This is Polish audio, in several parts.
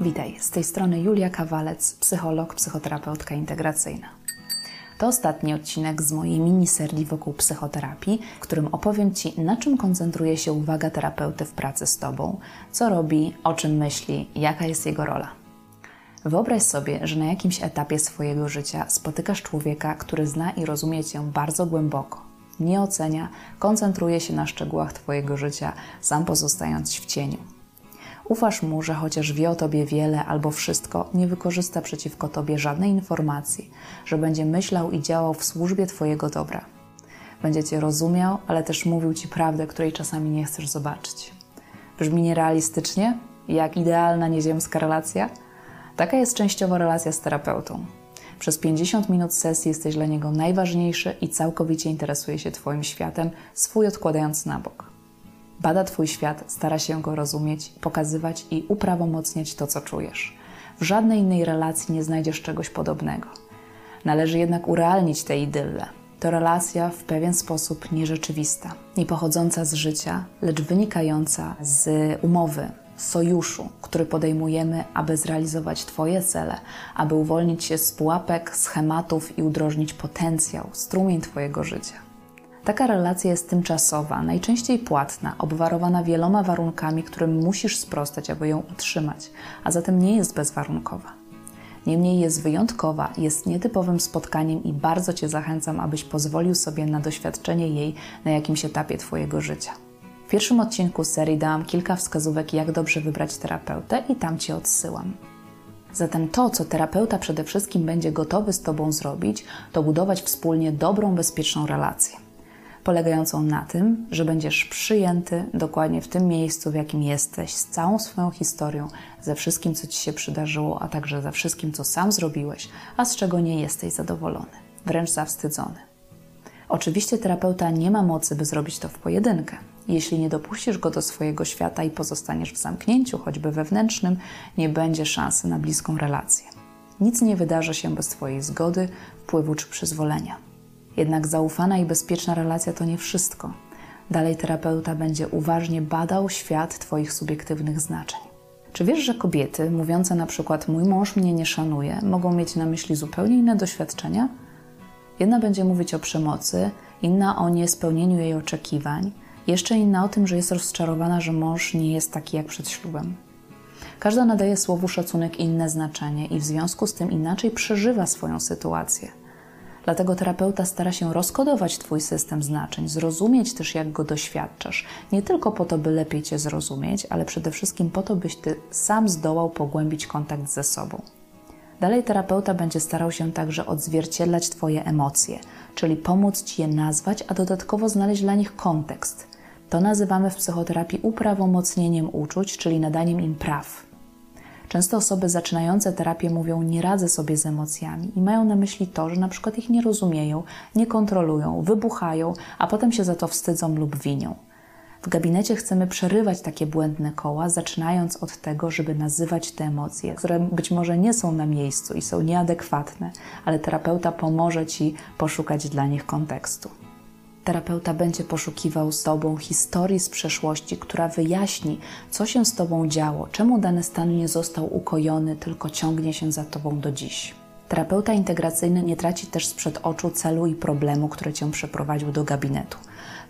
Witaj, z tej strony Julia Kawalec, psycholog, psychoterapeutka integracyjna. To ostatni odcinek z mojej miniserii wokół psychoterapii, w którym opowiem Ci, na czym koncentruje się uwaga terapeuty w pracy z Tobą, co robi, o czym myśli, jaka jest jego rola. Wyobraź sobie, że na jakimś etapie swojego życia spotykasz człowieka, który zna i rozumie Cię bardzo głęboko. Nie ocenia, koncentruje się na szczegółach Twojego życia, sam pozostając w cieniu. Ufasz mu, że chociaż wie o tobie wiele albo wszystko, nie wykorzysta przeciwko tobie żadnej informacji, że będzie myślał i działał w służbie twojego dobra. Będzie cię rozumiał, ale też mówił ci prawdę, której czasami nie chcesz zobaczyć. Brzmi nierealistycznie? Jak idealna nieziemska relacja? Taka jest częściowo relacja z terapeutą. Przez 50 minut sesji jesteś dla niego najważniejszy i całkowicie interesuje się Twoim światem, swój odkładając na bok. Bada Twój świat, stara się go rozumieć, pokazywać i uprawomocniać to, co czujesz. W żadnej innej relacji nie znajdziesz czegoś podobnego. Należy jednak urealnić tę idyllę. To relacja w pewien sposób nierzeczywista, nie pochodząca z życia, lecz wynikająca z umowy, sojuszu, który podejmujemy, aby zrealizować Twoje cele, aby uwolnić się z pułapek, schematów i udrożnić potencjał, strumień Twojego życia. Taka relacja jest tymczasowa, najczęściej płatna, obwarowana wieloma warunkami, którym musisz sprostać, aby ją utrzymać, a zatem nie jest bezwarunkowa. Niemniej jest wyjątkowa, jest nietypowym spotkaniem i bardzo Cię zachęcam, abyś pozwolił sobie na doświadczenie jej na jakimś etapie Twojego życia. W pierwszym odcinku serii dałam kilka wskazówek, jak dobrze wybrać terapeutę, i tam Cię odsyłam. Zatem to, co terapeuta przede wszystkim będzie gotowy z Tobą zrobić, to budować wspólnie dobrą, bezpieczną relację polegającą na tym, że będziesz przyjęty dokładnie w tym miejscu, w jakim jesteś, z całą swoją historią, ze wszystkim, co ci się przydarzyło, a także ze wszystkim, co sam zrobiłeś, a z czego nie jesteś zadowolony, wręcz zawstydzony. Oczywiście terapeuta nie ma mocy, by zrobić to w pojedynkę. Jeśli nie dopuścisz go do swojego świata i pozostaniesz w zamknięciu, choćby wewnętrznym, nie będzie szansy na bliską relację. Nic nie wydarzy się bez Twojej zgody, wpływu czy przyzwolenia. Jednak zaufana i bezpieczna relacja to nie wszystko. Dalej terapeuta będzie uważnie badał świat Twoich subiektywnych znaczeń. Czy wiesz, że kobiety mówiące na przykład mój mąż mnie nie szanuje, mogą mieć na myśli zupełnie inne doświadczenia? Jedna będzie mówić o przemocy, inna o niespełnieniu jej oczekiwań, jeszcze inna o tym, że jest rozczarowana, że mąż nie jest taki jak przed ślubem. Każda nadaje słowu szacunek inne znaczenie i w związku z tym inaczej przeżywa swoją sytuację. Dlatego terapeuta stara się rozkodować Twój system znaczeń, zrozumieć też, jak go doświadczasz. Nie tylko po to, by lepiej Cię zrozumieć, ale przede wszystkim po to, byś Ty sam zdołał pogłębić kontakt ze sobą. Dalej terapeuta będzie starał się także odzwierciedlać Twoje emocje, czyli pomóc Ci je nazwać, a dodatkowo znaleźć dla nich kontekst. To nazywamy w psychoterapii uprawomocnieniem uczuć, czyli nadaniem im praw. Często osoby zaczynające terapię mówią: Nie radzę sobie z emocjami i mają na myśli to, że na przykład ich nie rozumieją, nie kontrolują, wybuchają, a potem się za to wstydzą lub winią. W gabinecie chcemy przerywać takie błędne koła, zaczynając od tego, żeby nazywać te emocje, które być może nie są na miejscu i są nieadekwatne, ale terapeuta pomoże ci poszukać dla nich kontekstu. Terapeuta będzie poszukiwał z Tobą historii z przeszłości, która wyjaśni, co się z Tobą działo, czemu dany stan nie został ukojony, tylko ciągnie się za Tobą do dziś. Terapeuta integracyjny nie traci też sprzed oczu celu i problemu, który Cię przeprowadził do gabinetu.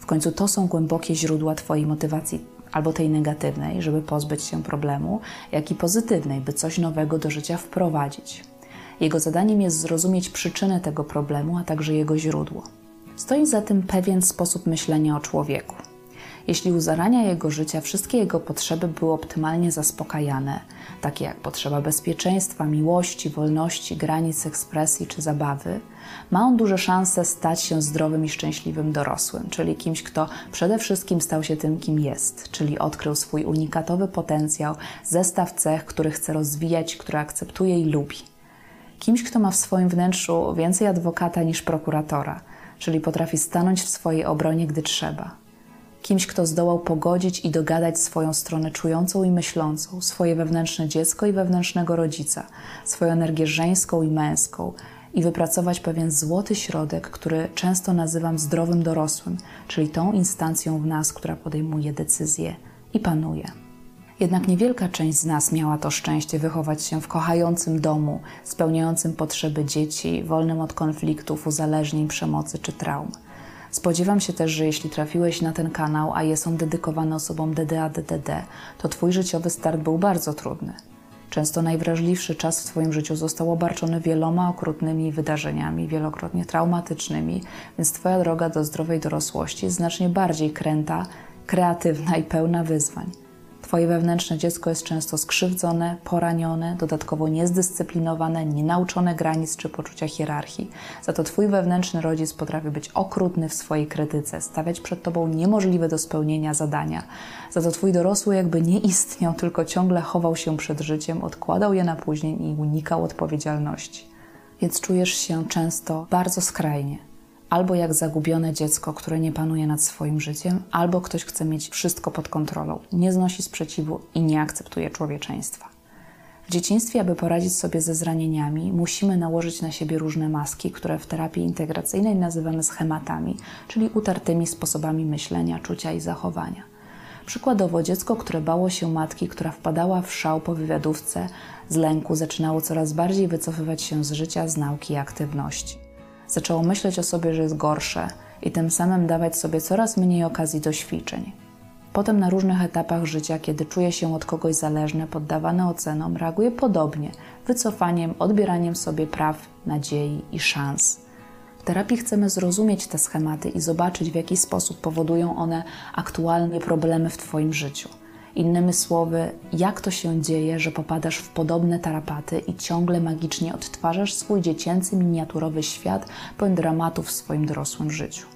W końcu to są głębokie źródła Twojej motywacji, albo tej negatywnej, żeby pozbyć się problemu, jak i pozytywnej, by coś nowego do życia wprowadzić. Jego zadaniem jest zrozumieć przyczynę tego problemu, a także jego źródło. Stoi za tym pewien sposób myślenia o człowieku. Jeśli u zarania jego życia wszystkie jego potrzeby były optymalnie zaspokajane, takie jak potrzeba bezpieczeństwa, miłości, wolności, granic ekspresji czy zabawy, ma on duże szanse stać się zdrowym i szczęśliwym dorosłym, czyli kimś, kto przede wszystkim stał się tym, kim jest, czyli odkrył swój unikatowy potencjał, zestaw cech, który chce rozwijać, które akceptuje i lubi. Kimś, kto ma w swoim wnętrzu więcej adwokata niż prokuratora – czyli potrafi stanąć w swojej obronie, gdy trzeba. Kimś, kto zdołał pogodzić i dogadać swoją stronę czującą i myślącą, swoje wewnętrzne dziecko i wewnętrznego rodzica, swoją energię żeńską i męską i wypracować pewien złoty środek, który często nazywam zdrowym dorosłym, czyli tą instancją w nas, która podejmuje decyzje i panuje. Jednak niewielka część z nas miała to szczęście wychować się w kochającym domu, spełniającym potrzeby dzieci, wolnym od konfliktów, uzależnień, przemocy czy traum. Spodziewam się też, że jeśli trafiłeś na ten kanał, a jest on dedykowany osobom DDA-DDD, to Twój życiowy start był bardzo trudny. Często najwrażliwszy czas w Twoim życiu został obarczony wieloma okrutnymi wydarzeniami, wielokrotnie traumatycznymi, więc Twoja droga do zdrowej dorosłości jest znacznie bardziej kręta, kreatywna i pełna wyzwań. Twoje wewnętrzne dziecko jest często skrzywdzone, poranione, dodatkowo niezdyscyplinowane, nienauczone granic czy poczucia hierarchii. Za to Twój wewnętrzny rodzic potrafi być okrutny w swojej krytyce, stawiać przed Tobą niemożliwe do spełnienia zadania. Za to Twój dorosły jakby nie istniał, tylko ciągle chował się przed życiem, odkładał je na później i unikał odpowiedzialności. Więc czujesz się często bardzo skrajnie albo jak zagubione dziecko, które nie panuje nad swoim życiem, albo ktoś chce mieć wszystko pod kontrolą, nie znosi sprzeciwu i nie akceptuje człowieczeństwa. W dzieciństwie, aby poradzić sobie ze zranieniami, musimy nałożyć na siebie różne maski, które w terapii integracyjnej nazywamy schematami, czyli utartymi sposobami myślenia, czucia i zachowania. Przykładowo dziecko, które bało się matki, która wpadała w szał po wywiadówce, z lęku zaczynało coraz bardziej wycofywać się z życia, z nauki i aktywności zaczęło myśleć o sobie, że jest gorsze i tym samym dawać sobie coraz mniej okazji do ćwiczeń. Potem na różnych etapach życia, kiedy czuje się od kogoś zależne, poddawane ocenom, reaguje podobnie, wycofaniem, odbieraniem sobie praw, nadziei i szans. W terapii chcemy zrozumieć te schematy i zobaczyć, w jaki sposób powodują one aktualne problemy w Twoim życiu. Innymi słowy, jak to się dzieje, że popadasz w podobne tarapaty i ciągle magicznie odtwarzasz swój dziecięcy, miniaturowy świat pełen dramatów w swoim dorosłym życiu.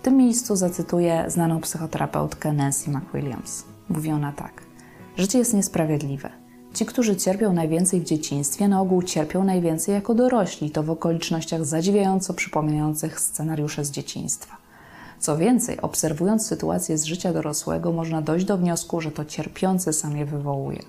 W tym miejscu zacytuję znaną psychoterapeutkę Nancy McWilliams. Mówi ona tak: Życie jest niesprawiedliwe. Ci, którzy cierpią najwięcej w dzieciństwie, na ogół cierpią najwięcej jako dorośli, to w okolicznościach zadziwiająco przypominających scenariusze z dzieciństwa. Co więcej, obserwując sytuację z życia dorosłego, można dojść do wniosku, że to cierpiący sam je wywołuje.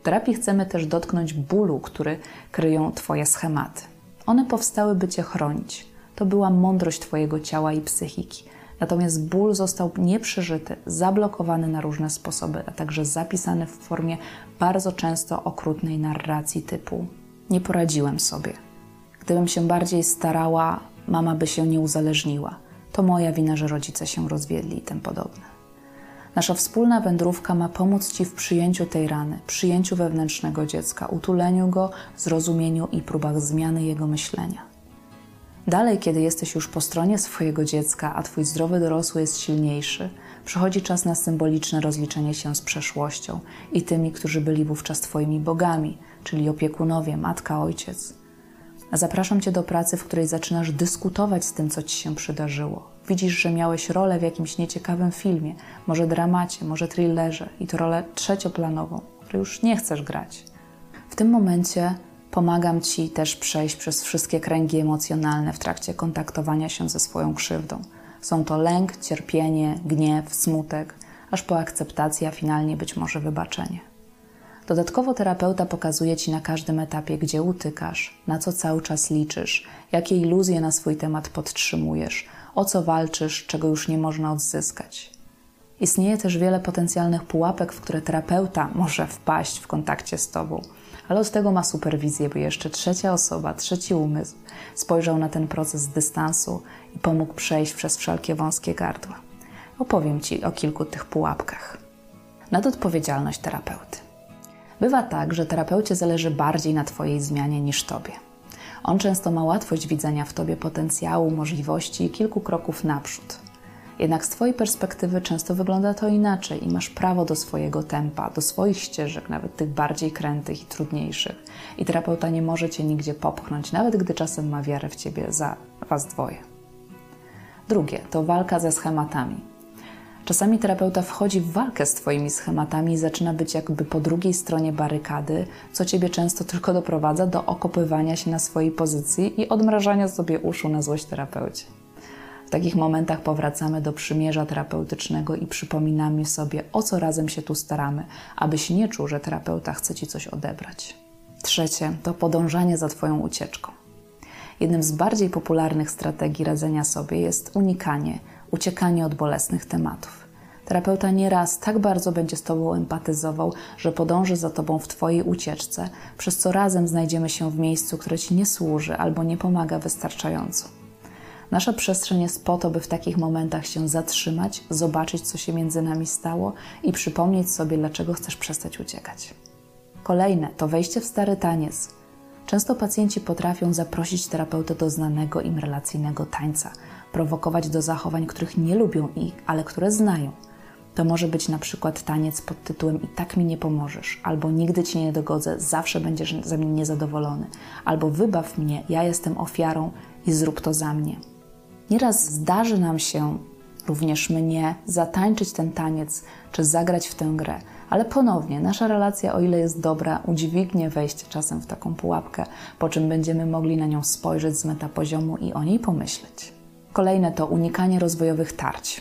W terapii chcemy też dotknąć bólu, który kryją Twoje schematy. One powstały, by Cię chronić. To była mądrość Twojego ciała i psychiki. Natomiast ból został nieprzeżyty, zablokowany na różne sposoby, a także zapisany w formie bardzo często okrutnej narracji typu: Nie poradziłem sobie. Gdybym się bardziej starała, mama by się nie uzależniła to moja wina, że rodzice się rozwiedli i tym podobne. Nasza wspólna wędrówka ma pomóc Ci w przyjęciu tej rany, przyjęciu wewnętrznego dziecka, utuleniu go, zrozumieniu i próbach zmiany jego myślenia. Dalej, kiedy jesteś już po stronie swojego dziecka, a Twój zdrowy dorosły jest silniejszy, przychodzi czas na symboliczne rozliczenie się z przeszłością i tymi, którzy byli wówczas Twoimi bogami, czyli opiekunowie, matka, ojciec. Zapraszam Cię do pracy, w której zaczynasz dyskutować z tym, co Ci się przydarzyło. Widzisz, że miałeś rolę w jakimś nieciekawym filmie, może dramacie, może thrillerze i to rolę trzecioplanową, której już nie chcesz grać. W tym momencie pomagam Ci też przejść przez wszystkie kręgi emocjonalne w trakcie kontaktowania się ze swoją krzywdą. Są to lęk, cierpienie, gniew, smutek, aż po akceptację, a finalnie być może wybaczenie. Dodatkowo terapeuta pokazuje Ci na każdym etapie, gdzie utykasz, na co cały czas liczysz, jakie iluzje na swój temat podtrzymujesz, o co walczysz, czego już nie można odzyskać. Istnieje też wiele potencjalnych pułapek, w które terapeuta może wpaść w kontakcie z Tobą, ale od tego ma superwizję, by jeszcze trzecia osoba, trzeci umysł spojrzał na ten proces z dystansu i pomógł przejść przez wszelkie wąskie gardła. Opowiem Ci o kilku tych pułapkach. Nadodpowiedzialność terapeuty. Bywa tak, że terapeucie zależy bardziej na Twojej zmianie niż Tobie. On często ma łatwość widzenia w Tobie potencjału, możliwości i kilku kroków naprzód. Jednak z Twojej perspektywy często wygląda to inaczej i masz prawo do swojego tempa, do swoich ścieżek, nawet tych bardziej krętych i trudniejszych. I terapeuta nie może Cię nigdzie popchnąć, nawet gdy czasem ma wiarę w Ciebie za Was dwoje. Drugie to walka ze schematami. Czasami terapeuta wchodzi w walkę z Twoimi schematami i zaczyna być jakby po drugiej stronie barykady, co Ciebie często tylko doprowadza do okopywania się na swojej pozycji i odmrażania sobie uszu na złość terapeucie. W takich momentach powracamy do przymierza terapeutycznego i przypominamy sobie, o co razem się tu staramy, abyś nie czuł, że terapeuta chce Ci coś odebrać. Trzecie to podążanie za Twoją ucieczką. Jednym z bardziej popularnych strategii radzenia sobie jest unikanie, uciekanie od bolesnych tematów. Terapeuta nieraz tak bardzo będzie z Tobą empatyzował, że podąży za Tobą w Twojej ucieczce, przez co razem znajdziemy się w miejscu, które Ci nie służy albo nie pomaga wystarczająco. Nasza przestrzeń jest po to, by w takich momentach się zatrzymać, zobaczyć, co się między nami stało i przypomnieć sobie, dlaczego chcesz przestać uciekać. Kolejne to wejście w stary taniec. Często pacjenci potrafią zaprosić terapeutę do znanego im relacyjnego tańca, prowokować do zachowań, których nie lubią, ale które znają. To może być na przykład taniec pod tytułem I tak mi nie pomożesz, albo Nigdy ci nie dogodzę, zawsze będziesz ze mnie niezadowolony, albo Wybaw mnie, ja jestem ofiarą i zrób to za mnie. Nieraz zdarzy nam się, również mnie, zatańczyć ten taniec czy zagrać w tę grę, ale ponownie nasza relacja, o ile jest dobra, udźwignie wejście czasem w taką pułapkę, po czym będziemy mogli na nią spojrzeć z metapoziomu i o niej pomyśleć. Kolejne to unikanie rozwojowych tarć.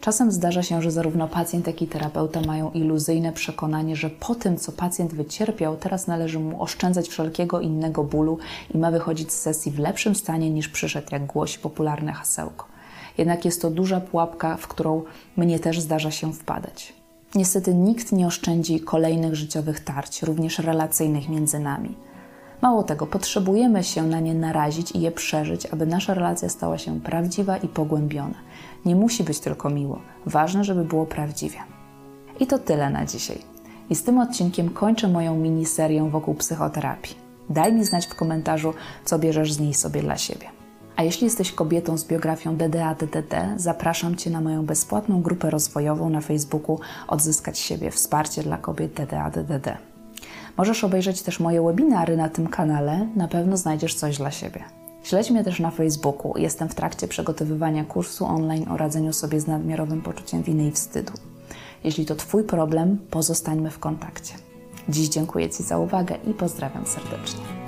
Czasem zdarza się, że zarówno pacjent, jak i terapeuta mają iluzyjne przekonanie, że po tym, co pacjent wycierpiał, teraz należy mu oszczędzać wszelkiego innego bólu i ma wychodzić z sesji w lepszym stanie niż przyszedł, jak głosi popularne hasełko. Jednak jest to duża pułapka, w którą mnie też zdarza się wpadać. Niestety nikt nie oszczędzi kolejnych życiowych tarć, również relacyjnych między nami. Mało tego, potrzebujemy się na nie narazić i je przeżyć, aby nasza relacja stała się prawdziwa i pogłębiona. Nie musi być tylko miło, ważne, żeby było prawdziwie. I to tyle na dzisiaj. I z tym odcinkiem kończę moją miniserię wokół psychoterapii. Daj mi znać w komentarzu, co bierzesz z niej sobie dla siebie. A jeśli jesteś kobietą z biografią DDA-DDD, zapraszam Cię na moją bezpłatną grupę rozwojową na Facebooku Odzyskać siebie wsparcie dla kobiet DDA-DDD. Możesz obejrzeć też moje webinary na tym kanale, na pewno znajdziesz coś dla siebie. Śledź mnie też na Facebooku. Jestem w trakcie przygotowywania kursu online o radzeniu sobie z nadmiarowym poczuciem winy i wstydu. Jeśli to Twój problem, pozostańmy w kontakcie. Dziś dziękuję Ci za uwagę i pozdrawiam serdecznie.